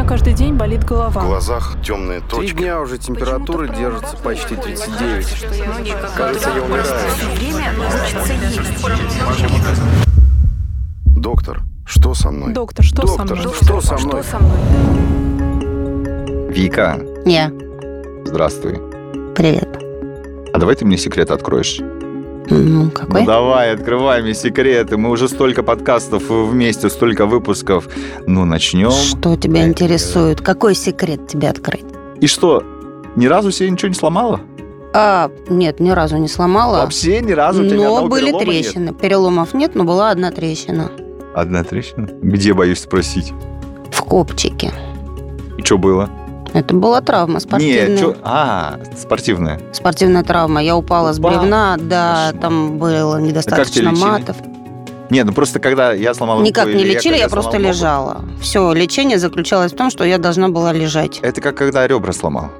меня каждый день болит голова. В глазах темные Три точки. дня уже температура держится почти работает. 39. Кажется, я умираю. Доктор, что со мной? Доктор, что со Доктор, мной? что со мной? Вика, Я. здравствуй. Привет. А давай ты мне секрет откроешь? Ну, какой? Ну давай, открывай мне секреты. Мы уже столько подкастов вместе, столько выпусков. Ну, начнем. Что тебя интересует? Какой секрет тебе открыть? И что, ни разу себе ничего не сломала? А, нет, ни разу не сломала. Вообще ни разу у тебя но были перелома нет? трещины. Переломов нет, но была одна трещина. Одна трещина? Где, боюсь спросить? В копчике. И что было? Это была травма спортивная. Нет, чё- А, спортивная. Спортивная травма. Я упала с бревна, да, Точно. там было недостаточно лечили? матов. Нет, ну просто когда я сломал Никак руку не или лечили, когда я просто лежала. Все, лечение заключалось в том, что я должна была лежать. Это как когда ребра сломал.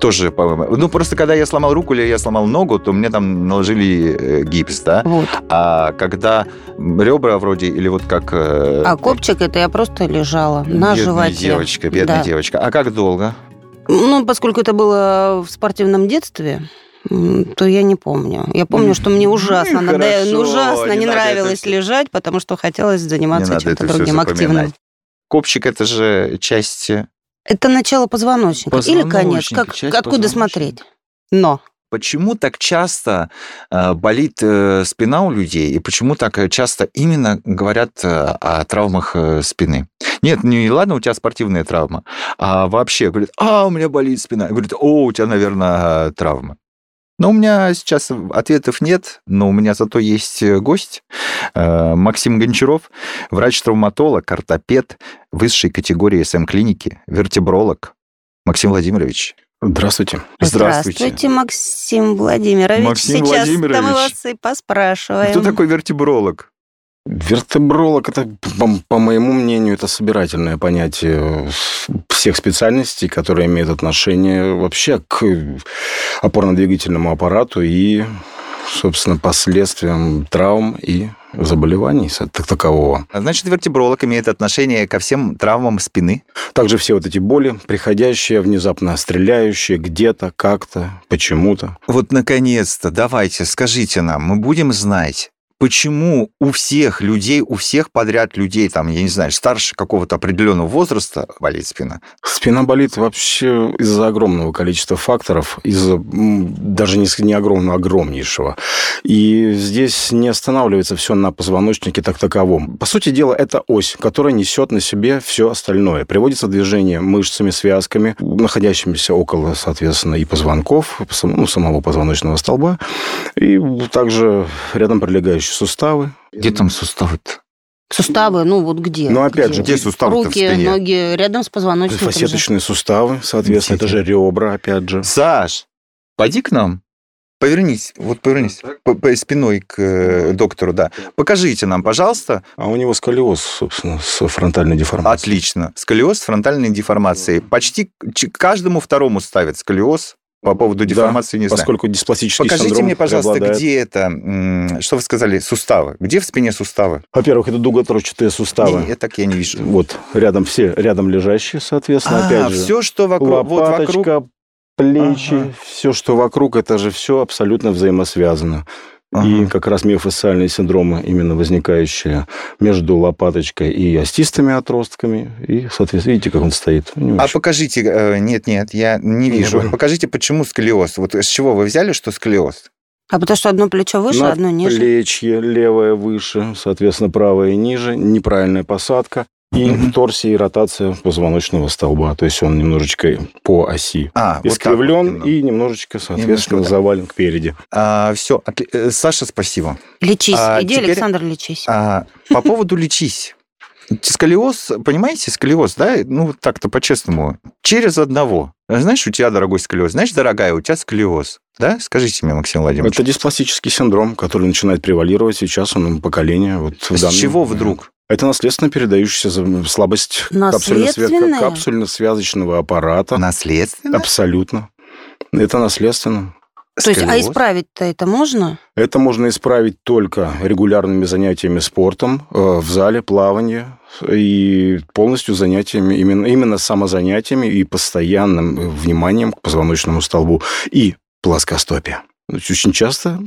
Тоже, по-моему. Ну, просто когда я сломал руку или я сломал ногу, то мне там наложили э, гипс, да? Вот. А когда ребра вроде, или вот как... э, А копчик это я просто лежала на бедная животе. девочка, бедная Да. девочка. А как долго? Ну, поскольку это было в спортивном детстве, то я не помню. Я помню, что мне ужасно, Ну, надо- хорошо, ну, ужасно не не, это нравилось всё. лежать, потому что хотелось заниматься чем-то это другим активным. Копчик это же часть... Это начало позвоночника. Или конец. Позвоночника, Как, откуда позвоночника. смотреть? Но. Почему так часто э, болит э, спина у людей, и почему так э, часто именно говорят о травмах спины? Нет, не ладно, у тебя спортивная травма, а вообще говорят, а, у меня болит спина. И Говорят, о, у тебя, наверное, травма. Но у меня сейчас ответов нет, но у меня зато есть э, гость э, Максим Гончаров, врач-травматолог, ортопед высшей категории СМ-клиники, вертебролог. Максим Владимирович, Здравствуйте. здравствуйте. Максим Владимирович. Максим Сейчас Владимирович. мы вас и поспрашиваем. Кто такой вертебролог? Вертебролог, это, по, моему мнению, это собирательное понятие всех специальностей, которые имеют отношение вообще к опорно-двигательному аппарату и, собственно, последствиям травм и заболеваний так такового. Значит, вертебролог имеет отношение ко всем травмам спины. Также все вот эти боли, приходящие, внезапно стреляющие где-то, как-то, почему-то. Вот, наконец-то, давайте, скажите нам, мы будем знать, почему у всех людей, у всех подряд людей, там, я не знаю, старше какого-то определенного возраста болит спина. Спина болит вообще из-за огромного количества факторов, из-за даже не, не огромного, огромнейшего. И здесь не останавливается все на позвоночнике так таковом. По сути дела, это ось, которая несет на себе все остальное. Приводится движение мышцами, связками, находящимися около, соответственно, и позвонков, ну, самого позвоночного столба, и также рядом прилегающие суставы. Где там суставы-то? Суставы, ну вот где? Ну, опять же, Где суставы-то в Руки, спине? ноги рядом с позвоночником. же. Фасеточные суставы, соответственно, это же ребра, опять же. Саш, пойди к нам. Повернись, вот повернись по- по- спиной к э, доктору, да. Покажите нам, пожалуйста. А у него сколиоз, собственно, с фронтальной деформацией. Отлично. Сколиоз с фронтальной деформацией. Почти каждому второму ставят сколиоз. По поводу Да, деформации не знаю. Поскольку диспластический Покажите синдром мне, пожалуйста, где это, что вы сказали, суставы? Где в спине суставы? Во-первых, это дуготорчатые суставы. Не, я так я не вижу. Вот, рядом все, рядом лежащие, соответственно, А, опять же. все, что вокруг, вот лопаточка, вокруг. плечи, Ага. все, что вокруг, это же все абсолютно взаимосвязано. И Ага. как раз миофасциальные синдромы, именно возникающие между лопаточкой и остистыми отростками. И, соответственно, видите, как он стоит. У него А покажите, э, нет, нет, я не Не вижу. понял. Покажите, почему сколиоз. Вот с чего вы взяли, что сколиоз? А потому что одно плечо выше, На одно ниже. плечье левое выше, соответственно, правое ниже, неправильная посадка. И Мгм. торсия и ротация позвоночного столба. То есть он немножечко по оси А, вот вот искривлен именно. и немножечко, соответственно, Немножко вот завален кпереди. А, все, Саша, спасибо. Лечись. А Иди, теперь- Александр, лечись. А, по поводу лечись. Сколиоз, понимаете, сколиоз, да, ну вот так-то по-честному, через одного. Знаешь, у тебя дорогой сколиоз, знаешь, дорогая, у тебя сколиоз, да? Скажите мне, Максим Владимирович. Это диспластический синдром, который начинает превалировать сейчас у поколения. Вот в С данный чего вдруг? Это наследственно передающаяся слабость капсульно-связочного аппарата. Наследственно? Абсолютно. Это наследственно. То есть, а исправить-то это можно? Это можно исправить только регулярными занятиями спортом э, в зале, плавание и полностью занятиями, именно, именно самозанятиями и постоянным э, вниманием к позвоночному столбу и плоскостопие. Очень часто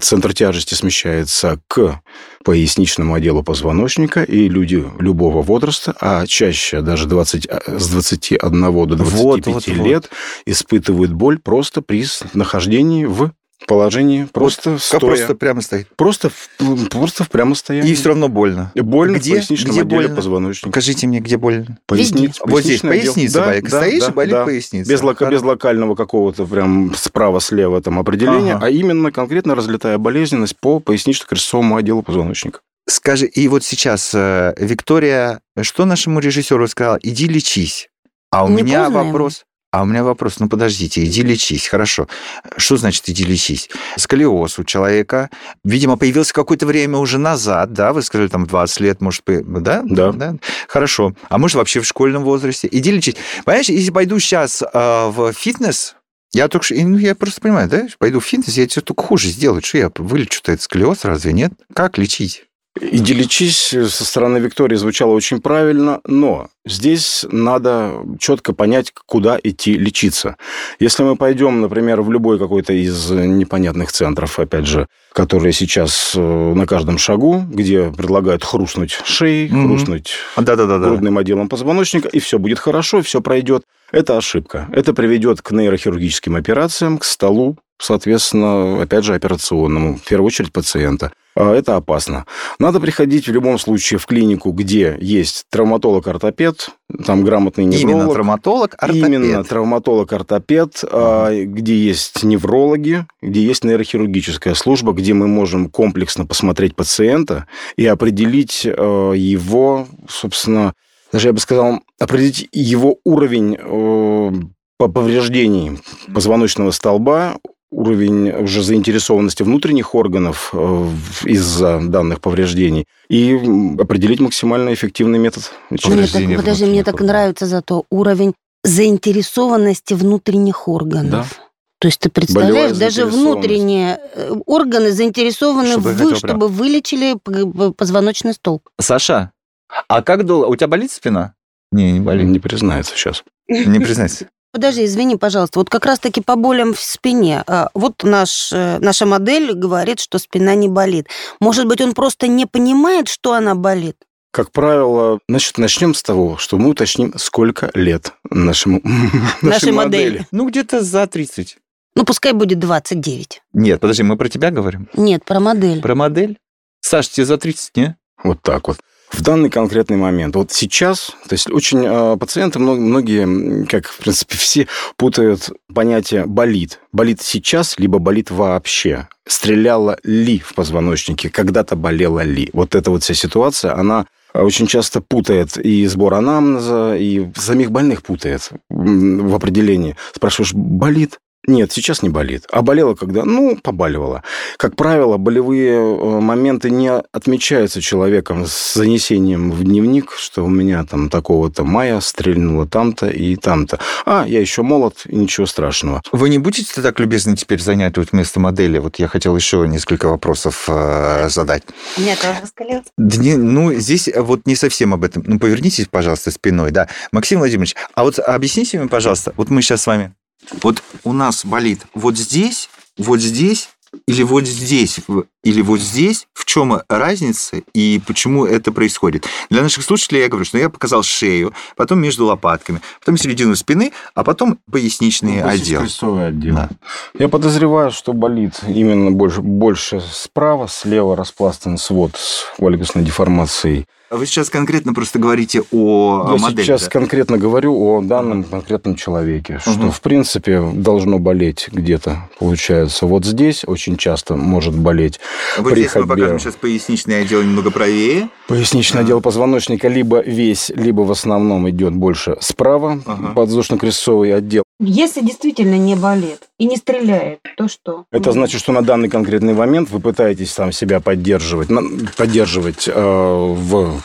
центр тяжести смещается к поясничному отделу позвоночника, и люди любого возраста, а чаще даже 20, а, с 21 до 25 Вот, вот, вот. лет, испытывают боль просто при нахождении в положении просто Как стоя. просто прямо стоит. Просто, в, просто в прямо стоянии. И все равно больно. Больно Где? в поясничном Где отделе больно? позвоночника. Покажите мне, где больно. Поясни- Везде. Вот здесь поясница Да, болит. да, Стоишь, да, и болит да. поясница. Без, лока- без локального какого-то прям справа-слева там определения, Ага. а именно конкретно разлетая болезненность по пояснично-крестцовому отделу позвоночника. Скажи, и вот сейчас э, Виктория, что нашему режиссеру сказала? Иди лечись. А у Не меня поздно вопрос. А у меня вопрос, ну подождите, иди лечись, хорошо. Что значит иди лечись? Сколиоз у человека, видимо, появился какое-то время уже назад, да, вы сказали, там, 20 лет, может, быть, да? Да. Хорошо. А может, вообще в школьном возрасте? Иди лечись. Понимаешь, если пойду сейчас в фитнес, я только что, ну, я просто понимаю, да, пойду в фитнес, я тебе только хуже сделаю. Что я вылечу-то этот сколиоз, разве нет? Как лечить? Иди лечись со стороны Виктории звучало очень правильно, но здесь надо четко понять, куда идти лечиться. Если мы пойдем, например, в любой какой-то из непонятных центров, опять же, которые сейчас э, на каждом шагу, где предлагают хрустнуть шеей, Мгм. хрустнуть Да-да-да. грудным отделом позвоночника, и все будет хорошо, все пройдет. Это ошибка. Это приведет к нейрохирургическим операциям, к столу, соответственно, опять же, операционному, в первую очередь пациента. А Это опасно. Надо приходить в любом случае в клинику, где есть травматолог-ортопед, там грамотный невролог. Именно травматолог, ортопед. Именно травматолог-ортопед, а, где есть неврологи, где есть нейрохирургическая служба, где мы можем комплексно посмотреть пациента и определить э, его, собственно, даже я бы сказал, определить его уровень э, по- повреждений позвоночного столба, уровень уже заинтересованности внутренних органов э, из-за данных повреждений и определить максимально эффективный метод лечения. Мне так, Повреждение подожди, мне так нравится зато уровень заинтересованности внутренних органов. Да. То есть ты представляешь, даже внутренние э, органы заинтересованы Чтобы в, чтобы вылечили позвоночный столб. Саша, а как долго? У тебя болит спина? Не, не болит. Не признается сейчас. Не признайся. Подожди, извини, пожалуйста. Вот как раз-таки по болям в спине. А, Вот наш, э, наша модель говорит, что спина не болит. Может быть, он просто не понимает, что она болит? Как правило, значит, начнем с того, что мы уточним, сколько лет нашему, Нашей модели. Ну, где-то за 30. Ну, пускай будет 29. Нет, подожди, мы про тебя говорим? Нет, про модель. Про модель? Саш, тебе за 30, не? Вот так вот. В данный конкретный момент. Вот сейчас, то есть очень э, пациенты, мно- многие, как, в принципе, все путают понятие «болит». Болит сейчас, либо болит вообще. Стреляла ли в позвоночнике, когда-то болела ли. Вот эта вот вся ситуация, она очень часто путает и сбор анамнеза, и самих больных путает в определении. Спрашиваешь, болит? Нет, сейчас не болит. А болела когда? Ну, побаливала. Как правило, болевые э, моменты не отмечаются человеком с занесением в дневник, что у меня там такого-то мая стрельнуло там-то и там-то. А, я еще молод, и ничего страшного. Вы не будете так любезны теперь занять вот место модели? Вот я хотел еще несколько вопросов э, задать. У меня тоже не- ну, здесь вот не совсем об этом. Ну, повернитесь, пожалуйста, спиной, да. Максим Владимирович, а вот объясните мне, пожалуйста, вот мы сейчас с вами... Вот у нас болит вот здесь, вот здесь, или вот здесь, или вот здесь, в чем разница и почему это происходит? Для наших слушателей я говорю, что я показал шею, потом между лопатками, потом середину спины, а потом поясничный отдел. отдел. Да. Я подозреваю, что болит именно больше, больше справа, слева распластан свод с вальгусной деформацией. Вы сейчас конкретно просто говорите о Я модели. сейчас да? конкретно говорю о данном конкретном человеке, что, Мгм. в принципе, должно болеть где-то, получается, вот здесь очень часто может болеть Вот при здесь мы ходьбе. покажем сейчас поясничный отдел немного правее. Поясничный отдел позвоночника либо весь, либо в основном идет больше справа, Ага. подвздошно-крестцовый отдел. Если действительно не болит и не стреляет, то что? Это значит, что на данный конкретный момент вы пытаетесь там себя поддерживать, поддерживать э, в,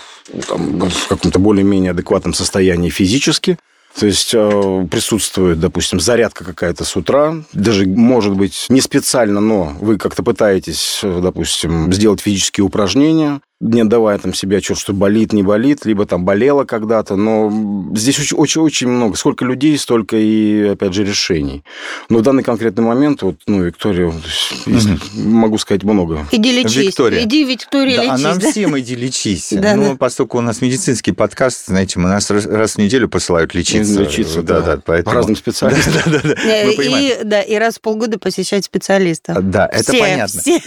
там, в каком-то более-менее адекватном состоянии физически, То есть э, присутствует, допустим, зарядка какая-то с утра, даже, может быть, не специально, но вы как-то пытаетесь, э, допустим, сделать физические упражнения, не отдавая там себе отчет, что болит, не болит, либо там болело когда-то, но здесь очень-очень много. Сколько людей, столько и, опять же, решений. Но в данный конкретный момент, вот, ну, Виктория, угу. могу сказать много. Иди лечись. Виктория. Иди, Виктория, да, лечись. А нам да? всем иди лечись. Да, ну, да. поскольку у нас медицинский подкаст, знаете, мы нас раз, раз в неделю посылают лечиться. Лечиться, да, да. да, поэтому... По разным специалистам. Да, да, да. Э, Мы понимаем. И, да, и раз в полгода посещать специалиста. Да, это Все, понятно. все.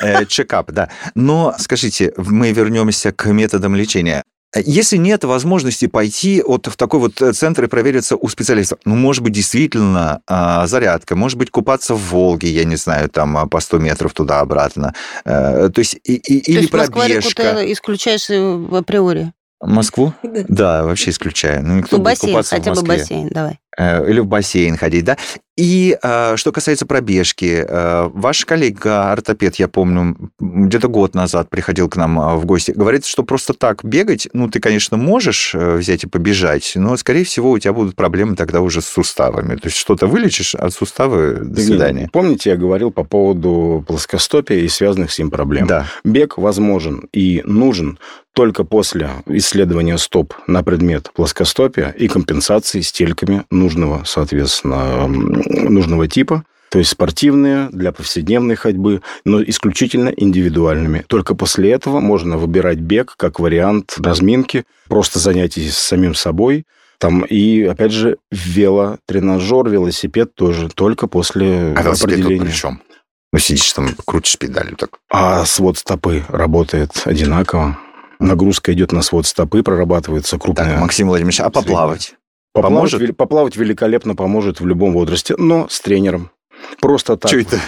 Э, Чекап, да. Но скажите, мы вернемся к методам лечения. Если нет возможности пойти вот в такой вот центр и провериться у специалистов, ну, может быть, действительно а, зарядка, может быть, купаться в Волге, я не знаю, там а, по 100 метров туда-обратно. Э, То есть, и- и- То или есть пробежка. ты исключаешь э, в априори? Москву? Да. Вообще исключаю. Ну, никто Ну, будет бассейн, купаться в хотя бы Москве. бассейн, давай. Э, Или в бассейн ходить, да? И э, что касается пробежки, э, ваш коллега, ортопед, я помню, где-то год назад приходил к нам в гости, говорит, что просто так бегать, ну, ты, конечно, можешь взять и побежать, но, скорее всего, у тебя будут проблемы тогда уже с суставами. То есть что-то вылечишь, а суставы до свидания. Помните, я говорил по поводу плоскостопия и связанных с ним проблем? Да. Бег возможен и нужен только после исследования стоп на предмет плоскостопия и компенсации стельками нужного, соответственно, нужного типа. То есть спортивные для повседневной ходьбы, но исключительно индивидуальными. Только после этого можно выбирать бег как вариант разминки, просто занятий с самим собой. Там и, опять же, велотренажер, велосипед тоже только после А определения. при чем? Ну, сидишь там, крутишь педалью так. А свод стопы работает одинаково. Нагрузка идет на свод стопы, прорабатывается крупная. Так, Максим Владимирович, а поплавать? поплавать, поможет? поплавать великолепно поможет в любом возрасте, но с тренером. Просто так. Что это?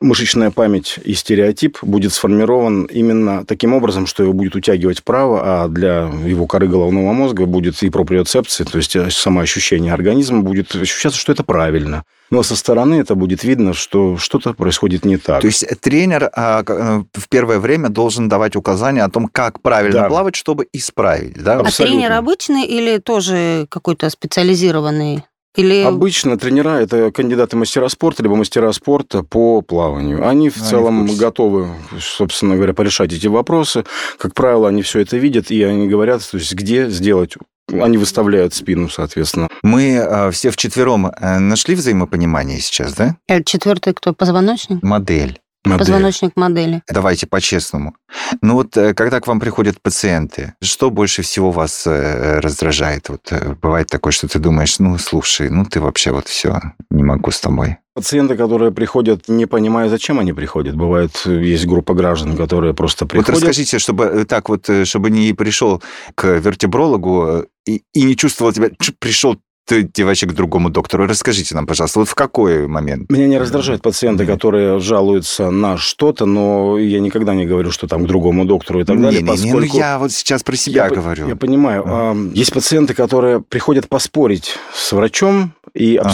Мышечная память и стереотип будет сформирован именно таким образом, что его будет утягивать вправо, а для его коры головного мозга будет и проприоцепция, то есть э, самоощущение организма будет ощущаться, что это правильно. Но со стороны это будет видно, что что-то происходит не так. То есть тренер а, э, в первое время должен давать указания о том, как правильно Да. плавать, чтобы исправить, да? А тренер обычный или тоже какой-то специализированный? Или Обычно тренера это кандидаты мастера спорта, либо мастера спорта по плаванию. Они в Они в целом курсе. готовы, собственно говоря, порешать эти вопросы. Как правило, они все это видят, и они говорят, то есть, где сделать. Они выставляют спину, соответственно. Мы э, все вчетвером э, нашли взаимопонимание сейчас, да? э, четвертый кто? Позвоночник? Модель. Модель. Позвоночник модели. Давайте по-честному. Ну вот, э, когда к вам приходят пациенты, что больше всего вас э, раздражает? Вот э, бывает такое, что ты думаешь, ну, слушай, ну ты вообще вот все, не могу с тобой. Пациенты, которые приходят, не понимая, зачем они приходят. Бывает, есть группа граждан, которые просто Вот приходят. расскажите, чтобы так вот, чтобы не пришел к вертебрологу и, и не чувствовал тебя, «Чё, пришел ты, девочек, к другому доктору. Расскажите нам, пожалуйста, вот в какой момент? Меня не раздражают пациенты, Мгм. которые жалуются на что-то, но я никогда не говорю, что там к другому доктору и так далее, не, не, не, ну поскольку... я вот сейчас про себя Я по- говорю. Я понимаю. Да. Есть пациенты, которые приходят поспорить с врачом и Ага.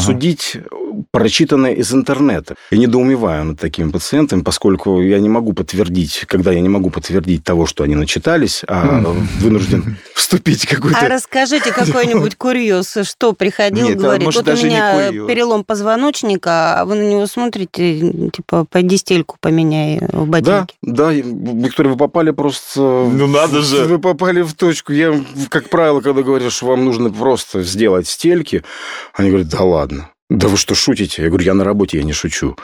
Прочитанное из интернета. Я недоумеваю над такими пациентами, поскольку я не могу подтвердить, когда я не могу подтвердить того, что они начитались, а вынужден вступить в А какой-то... расскажите какой-нибудь курьез, что приходил, Нет, а говорит, может, вот у меня перелом позвоночника, а вы на него смотрите, типа, пойди стельку поменяй в Да, ботинке. да, Виктория, вы попали просто... Ну, надо же. Вы попали в точку. Я, как правило, когда говорю, что вам нужно просто сделать стельки, они говорят, да ладно. Да вы что, шутите? Я говорю, я на работе, я не шучу.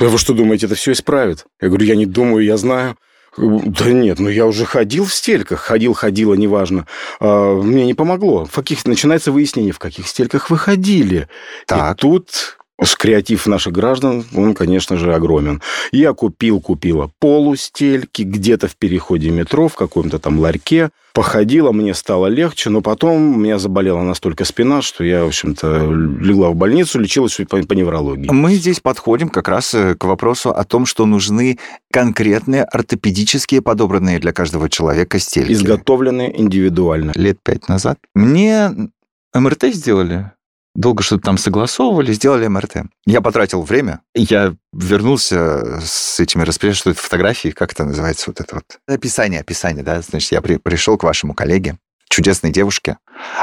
Да вы что думаете, это все исправит? Я говорю, я не думаю, я знаю. Да нет, ну я уже ходил в стельках, ходил, ходила, неважно. А, мне не помогло. В каких начинается выяснение, в каких стельках вы ходили. Так. И тут с креатив наших граждан, он, конечно же, огромен. Я купил, купила полустельки где-то в переходе метро, в каком-то там ларьке. Походила, мне стало легче, но потом у меня заболела настолько спина, что я, в общем-то, легла в больницу, лечилась по, по неврологии. Мы здесь подходим как раз э, к вопросу о том, что нужны конкретные ортопедические, подобранные для каждого человека стельки. Изготовленные индивидуально. Лет пять назад. Мне МРТ сделали. Долго что-то там согласовывали, сделали МРТ. Я потратил время. Я вернулся с этими распоряжениями, что это фотографии, как это называется вот это вот? Описание, описание, да. Значит, я при- пришел к вашему коллеге. чудесной девушке.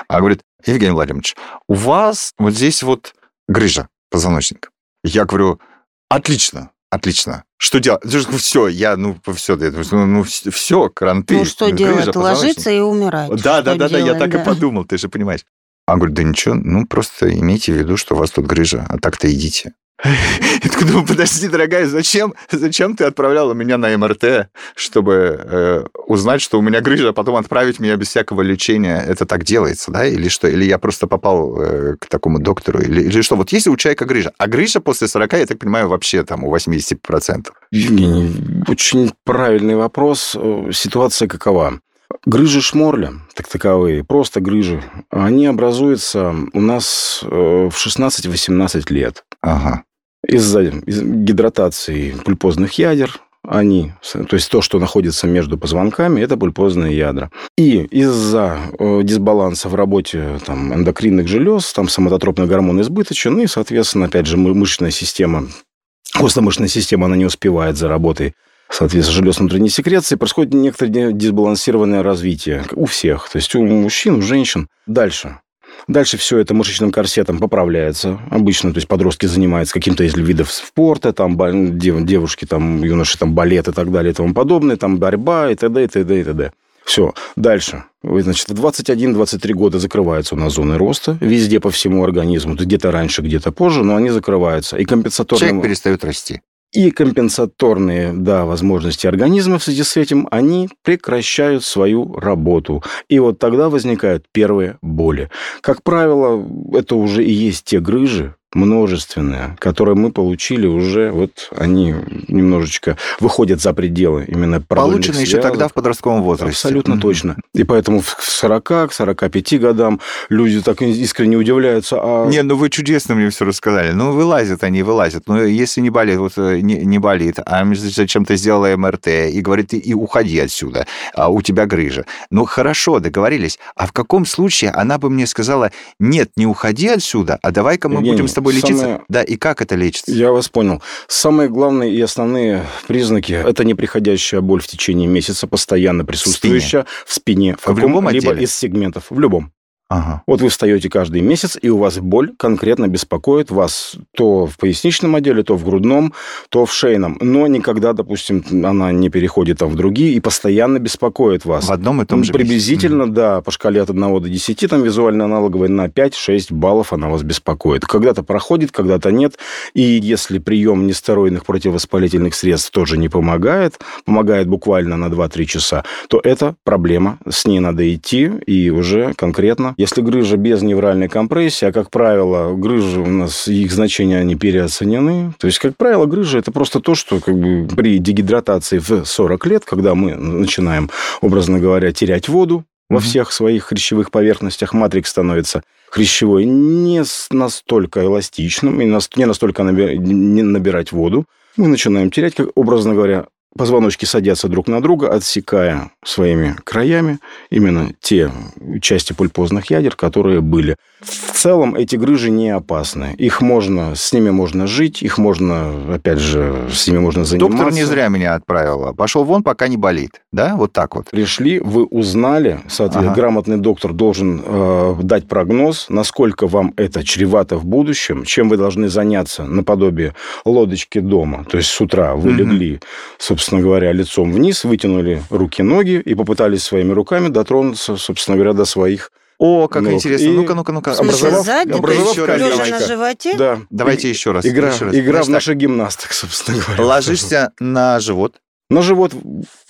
Она говорит, Евгений Владимирович, у вас вот здесь вот грыжа позвоночника. Я говорю, отлично, отлично. Что делать? Все, я, ну, все, ну, ну все, кранты. Ну, что делать? Ложиться и умирать. Да, да, да, делать, да, я так да. и подумал, ты же понимаешь. А говорит, да ничего, ну, просто имейте в виду, что у вас тут грыжа, а так-то идите. Я такой думаю, подожди, дорогая, зачем, зачем ты отправляла меня на МРТ, чтобы э, узнать, что у меня грыжа, а потом отправить меня без всякого лечения? Это так делается, да? Или что? Или я просто попал э, к такому доктору? Или, или что? Вот если у человека грыжа, а грыжа после 40, я так понимаю, вообще там у 80%. Евгений, очень правильный вопрос. Э, Ситуация какова? Грыжи шморля, так таковые, просто грыжи, они образуются у нас э, в 16-18 лет. Ага. Из-за из- гидратации пульпозных ядер, они, то есть то, что находится между позвонками, это пульпозные ядра. И из-за э, дисбаланса в работе там, эндокринных желез, там соматотропный гормон избыточен, и, соответственно, опять же, мы- мышечная система, костно-мышечная система, она не успевает за работой соответственно, желез внутренней секреции, происходит некоторое дисбалансированное развитие у всех, то есть у мужчин, у женщин. Дальше. Дальше все это мышечным корсетом поправляется. Обычно, то есть подростки занимаются каким-то из видов спорта, там девушки, там юноши, там балет и так далее и тому подобное, там борьба и т.д. и т.д. и т.д. Все. Дальше. Значит, в 21-23 года закрываются у нас зоны роста. Везде по всему организму. Где-то раньше, где-то позже, но они закрываются. И компенсаторные... Человек перестает расти. И компенсаторные, да, возможности организма в связи с этим, они прекращают свою работу. И вот тогда возникают первые боли. Как правило, это уже и есть те грыжи, множественные, которые мы получили уже, вот они немножечко выходят за пределы именно Получено еще тогда в подростковом возрасте. Абсолютно Мгм. точно. И поэтому в 40, к 45 годам люди так искренне удивляются. А... Не, ну вы чудесно мне все рассказали. Ну, вылазят они, вылазят. Ну, если не болит, вот э, не, не болит, а зачем ты сделала МРТ и говорит, и уходи отсюда, а у тебя грыжа. Ну, хорошо, договорились. А в каком случае она бы мне сказала, нет, не уходи отсюда, а давай-ка мы Евгений, будем тобой лечиться? самое- Да, и как это лечится? Я вас понял. Самые главные и основные признаки – это неприходящая боль в течение месяца, постоянно присутствующая в спине, в, в любом каком-либо из сегментов, в любом. Ага. Вот вы встаете каждый месяц, и у вас боль конкретно беспокоит вас то в поясничном отделе, то в грудном, то в шейном. Но никогда, допустим, она не переходит там в другие и постоянно беспокоит вас. В одном и том же. Приблизительно, да, по шкале от 1 до 10, там визуально аналоговой, на 5-6 баллов она вас беспокоит. Когда-то проходит, когда-то нет. И если прием нестероидных противовоспалительных средств тоже не помогает, помогает буквально на 2-3 часа, то это проблема. С ней надо идти и уже конкретно. Если грыжа без невральной компрессии, а, как правило, грыжи у нас, их значения, они переоценены. То есть, как правило, грыжа – это просто то, что как бы, при дегидратации в 40 лет, когда мы начинаем, образно говоря, терять воду, во всех своих хрящевых поверхностях матрикс становится хрящевой не настолько эластичным и не настолько наби- не набирать воду. Мы начинаем терять, как образно говоря, позвоночки садятся друг на друга, отсекая своими краями именно те части пульпозных ядер, которые были. В целом эти грыжи не опасны. Их можно, с ними можно жить, их можно, опять же, с ними можно заниматься. Доктор не зря меня отправила. Пошел вон, пока не болит. Да, вот так вот. Пришли, вы узнали, соответственно, Ага. грамотный доктор должен э, дать прогноз, насколько вам это чревато в будущем, чем вы должны заняться наподобие лодочки дома. То есть с утра вы легли, собственно говоря, лицом вниз, вытянули руки-ноги и попытались своими руками дотронуться, собственно говоря, до своих. О, как Ну, интересно. и Ну-ка, ну-ка, ну-ка. В смысле, образовав- лежа на животе? Да. Давайте еще раз. Игра, еще раз. игра в Значит так, наших гимнасток, собственно говоря. Ложишься на живот, На живот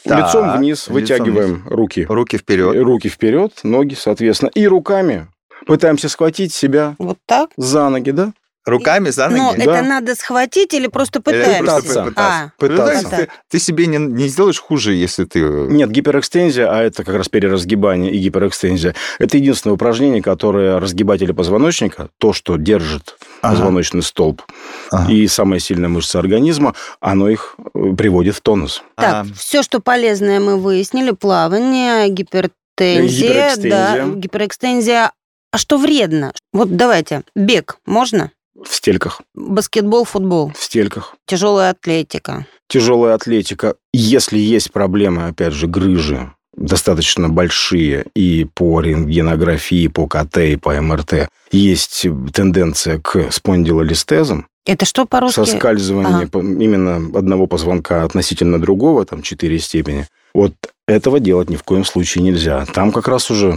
Так, лицом вниз лицом вытягиваем руки. руки вперед. Руки вперед, ноги, соответственно. И руками пытаемся схватить себя Вот так? за ноги, да? Руками за Но ноги. Да. это надо схватить или просто Или пытаемся? пытаться. пытаться. А, Пытаться. ты, ты себе не, не сделаешь хуже, если ты... Нет, гиперэкстензия, а это как раз переразгибание и гиперэкстензия, это единственное упражнение, которое разгибатели позвоночника, то, что держит Ага. позвоночный столб Ага. и самая сильная мышца организма, оно их э, приводит в тонус. Так, А, все, что полезное мы выяснили. Плавание, гипертензия, Гиперэкстензия. да, гиперэкстензия. А что вредно? Вот давайте. Бег можно? В стельках, Баскетбол, футбол, в стельках. тяжелая атлетика. Тяжелая атлетика. Если есть проблемы, опять же, грыжи, достаточно большие и по рентгенографии, по КТ, и по МРТ, есть тенденция к спондилолистезам, Это что по-русски? соскальзывание Ага. именно одного позвонка относительно другого, там, 4 степени. Вот этого делать ни в коем случае нельзя. Там как раз уже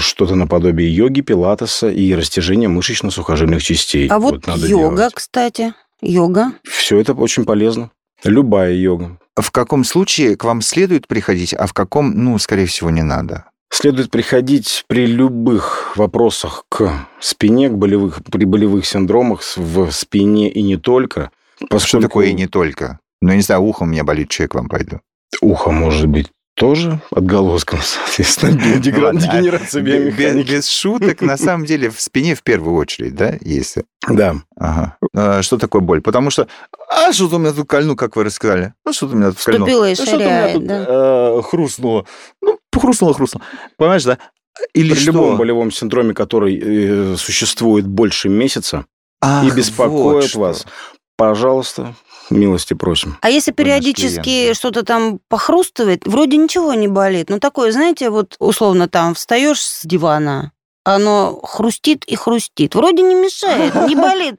что-то наподобие йоги, пилатеса и растяжения мышечно-сухожильных частей. А вот, надо йога, делать. кстати. Йога. Все это очень полезно. Любая йога. В каком случае к вам следует приходить, а в каком, ну, скорее всего, не надо? Следует приходить при любых вопросах к спине, к болевых, при болевых синдромах в спине и не только. Что Поскольку такое и не только? Ну, я не знаю, ухо у меня болит, что я к вам пойду. Ухо может быть тоже отголоском, соответственно, Ну дегенерация Без, биомеханики. без шуток, на самом деле, в спине в первую очередь, да, если... Да. Ага. А, Что такое боль? Потому что, а что-то у меня тут кольну, как вы рассказали. А что-то у меня тут кольнуло. Вступила и А что-то у меня ширяет, тут да. э, хрустнуло. Ну, хрустнуло, хрустнуло. Понимаешь, да? Или При что? любом болевом синдроме, который э, существует больше месяца Ах, и беспокоит вас, пожалуйста, милости просим. А если периодически что-то там похрустывает, вроде ничего не болит. Ну, такое, знаете, вот условно там встаешь с дивана, оно хрустит и хрустит. Вроде не мешает, не болит.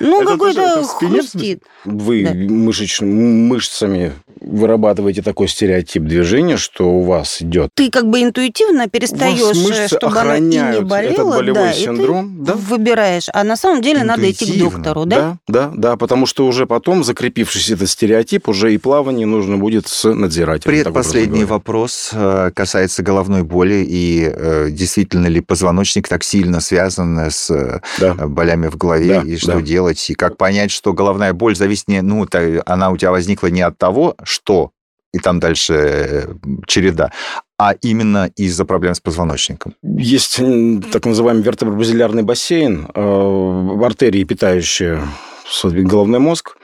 Ну, Это какой-то это хрустит. Вы Да. мышеч- мышцами вырабатываете такой стереотип движения, что у вас идет Ты как бы интуитивно перестаешь, мышцы чтобы оно и не болело, этот болевой да, и ты синдром, да? выбираешь. А на самом деле надо идти к доктору, да? Да, да, да, потому что уже потом, закрепившись этот стереотип, уже и плавание нужно будет с надзирателем. Предпоследний вопрос э, касается головной боли и э, действительно ли позвоночник так сильно связан с э, Да. болями в голове Да, и что да. делать и как понять, что головная боль зависит не, ну, она у тебя возникла не от того, что и там дальше э, череда, а именно из-за проблем с позвоночником. Есть так называемый вертебробазилярный бассейн, э, артерии, питающие головной мозг,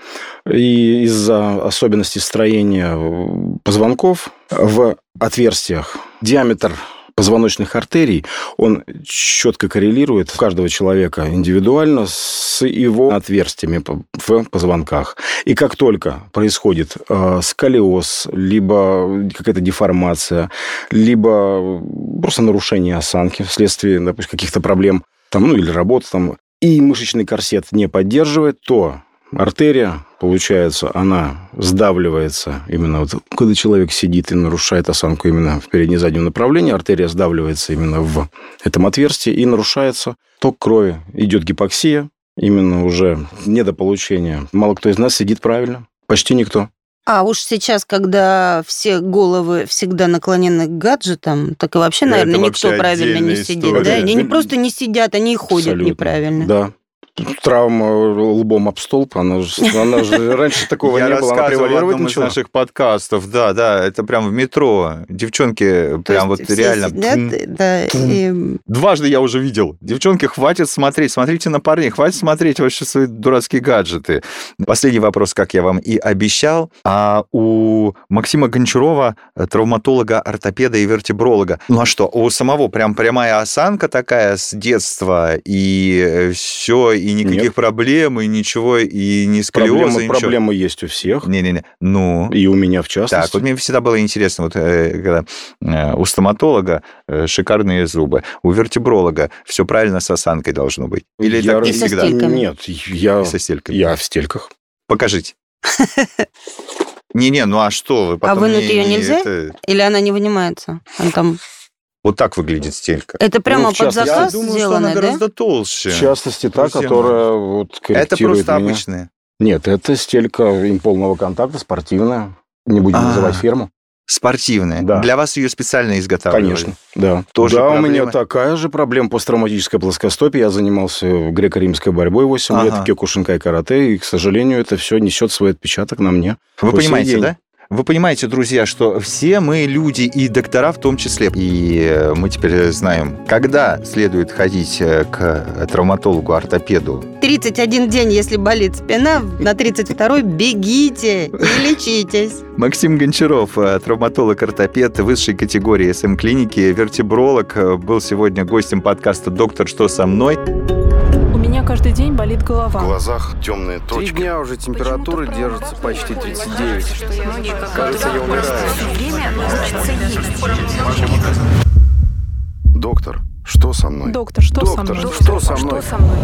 и из-за особенностей строения э, позвонков в отверстиях диаметр позвоночных артерий, он четко коррелирует у каждого человека индивидуально с его отверстиями в позвонках. И как только происходит э, сколиоз, либо какая-то деформация, либо просто нарушение осанки вследствие, допустим, каких-то проблем, там, ну или работы, там, и мышечный корсет не поддерживает, то артерия, получается, она сдавливается именно вот, когда человек сидит и нарушает осанку именно в передне-заднем направлении, артерия сдавливается именно в этом отверстии и нарушается ток крови. Идет гипоксия, именно уже недополучение. Мало кто из нас сидит правильно, почти никто. А уж сейчас, когда все головы всегда наклонены к гаджетам, так и вообще, Это наверное, вообще никто правильно не отдельная сидит. история. Да? Они не просто не сидят, они и ходят Абсолютно. неправильно. Да. Травма лбом об столб, она же, она же раньше такого не было, она рассказывал в превалировать одном из наших подкастов, да, да, это прям в метро. Девчонки прям вот реально... Дважды я уже видел. Девчонки, хватит смотреть, смотрите на парней, хватит смотреть вообще свои дурацкие гаджеты. Последний вопрос, как я вам и обещал. А у Максима Гончарова, э, травматолога, ортопеда и вертебролога, ну а что, у самого прям прямая осанка такая с детства, и все, и никаких Нет. проблем, и ничего, и не сколиоза, ничего. проблемы есть у всех, Не-не-не, ну... и у меня в частности. Так, вот мне всегда было интересно, вот э, когда э, у стоматолога э, шикарные зубы, у вертебролога все правильно с осанкой должно быть. Или Я так не всегда? стельками. Нет, я, И со стельками. я в стельках. Покажите. Не-не, ну а что вы потом... вынуть не- её не нельзя? это- или она не вынимается? Она там... Вот так выглядит стелька. Это прямо в под частности, Я заказ думаю, что сделано, она да? гораздо толще. В частности, та, Друзья которая вот Это просто меня. обычная. Нет, это стелька им полного контакта, спортивная. Не будем А. называть фирму. Спортивная. Да. Для вас ее специально изготавливали? Конечно, да. Тоже да, у проблема? меня такая же проблема посттравматическая плоскостопие. Я занимался греко-римской борьбой 8 Ага. лет, кекушинкай карате, и, к сожалению, это все несет свой отпечаток на мне. Вы понимаете, день. да? Вы понимаете, друзья, что все мы люди и доктора в том числе. И э, мы теперь знаем, когда следует ходить э, к травматологу, ортопеду. 31 день, если болит спина, на 32-й бегите и лечитесь. Максим Гончаров, э, травматолог-ортопед высшей категории СМ-клиники, вертебролог, э, был сегодня гостем подкаста «Доктор, что со мной?». Каждый день болит В голова. глазах темные Три точки. дня уже температура держится почти 39. Кажется, я умираю. Время Доктор, что со мной? Доктор, что со Доктор, мной? что со мной? Что со мной?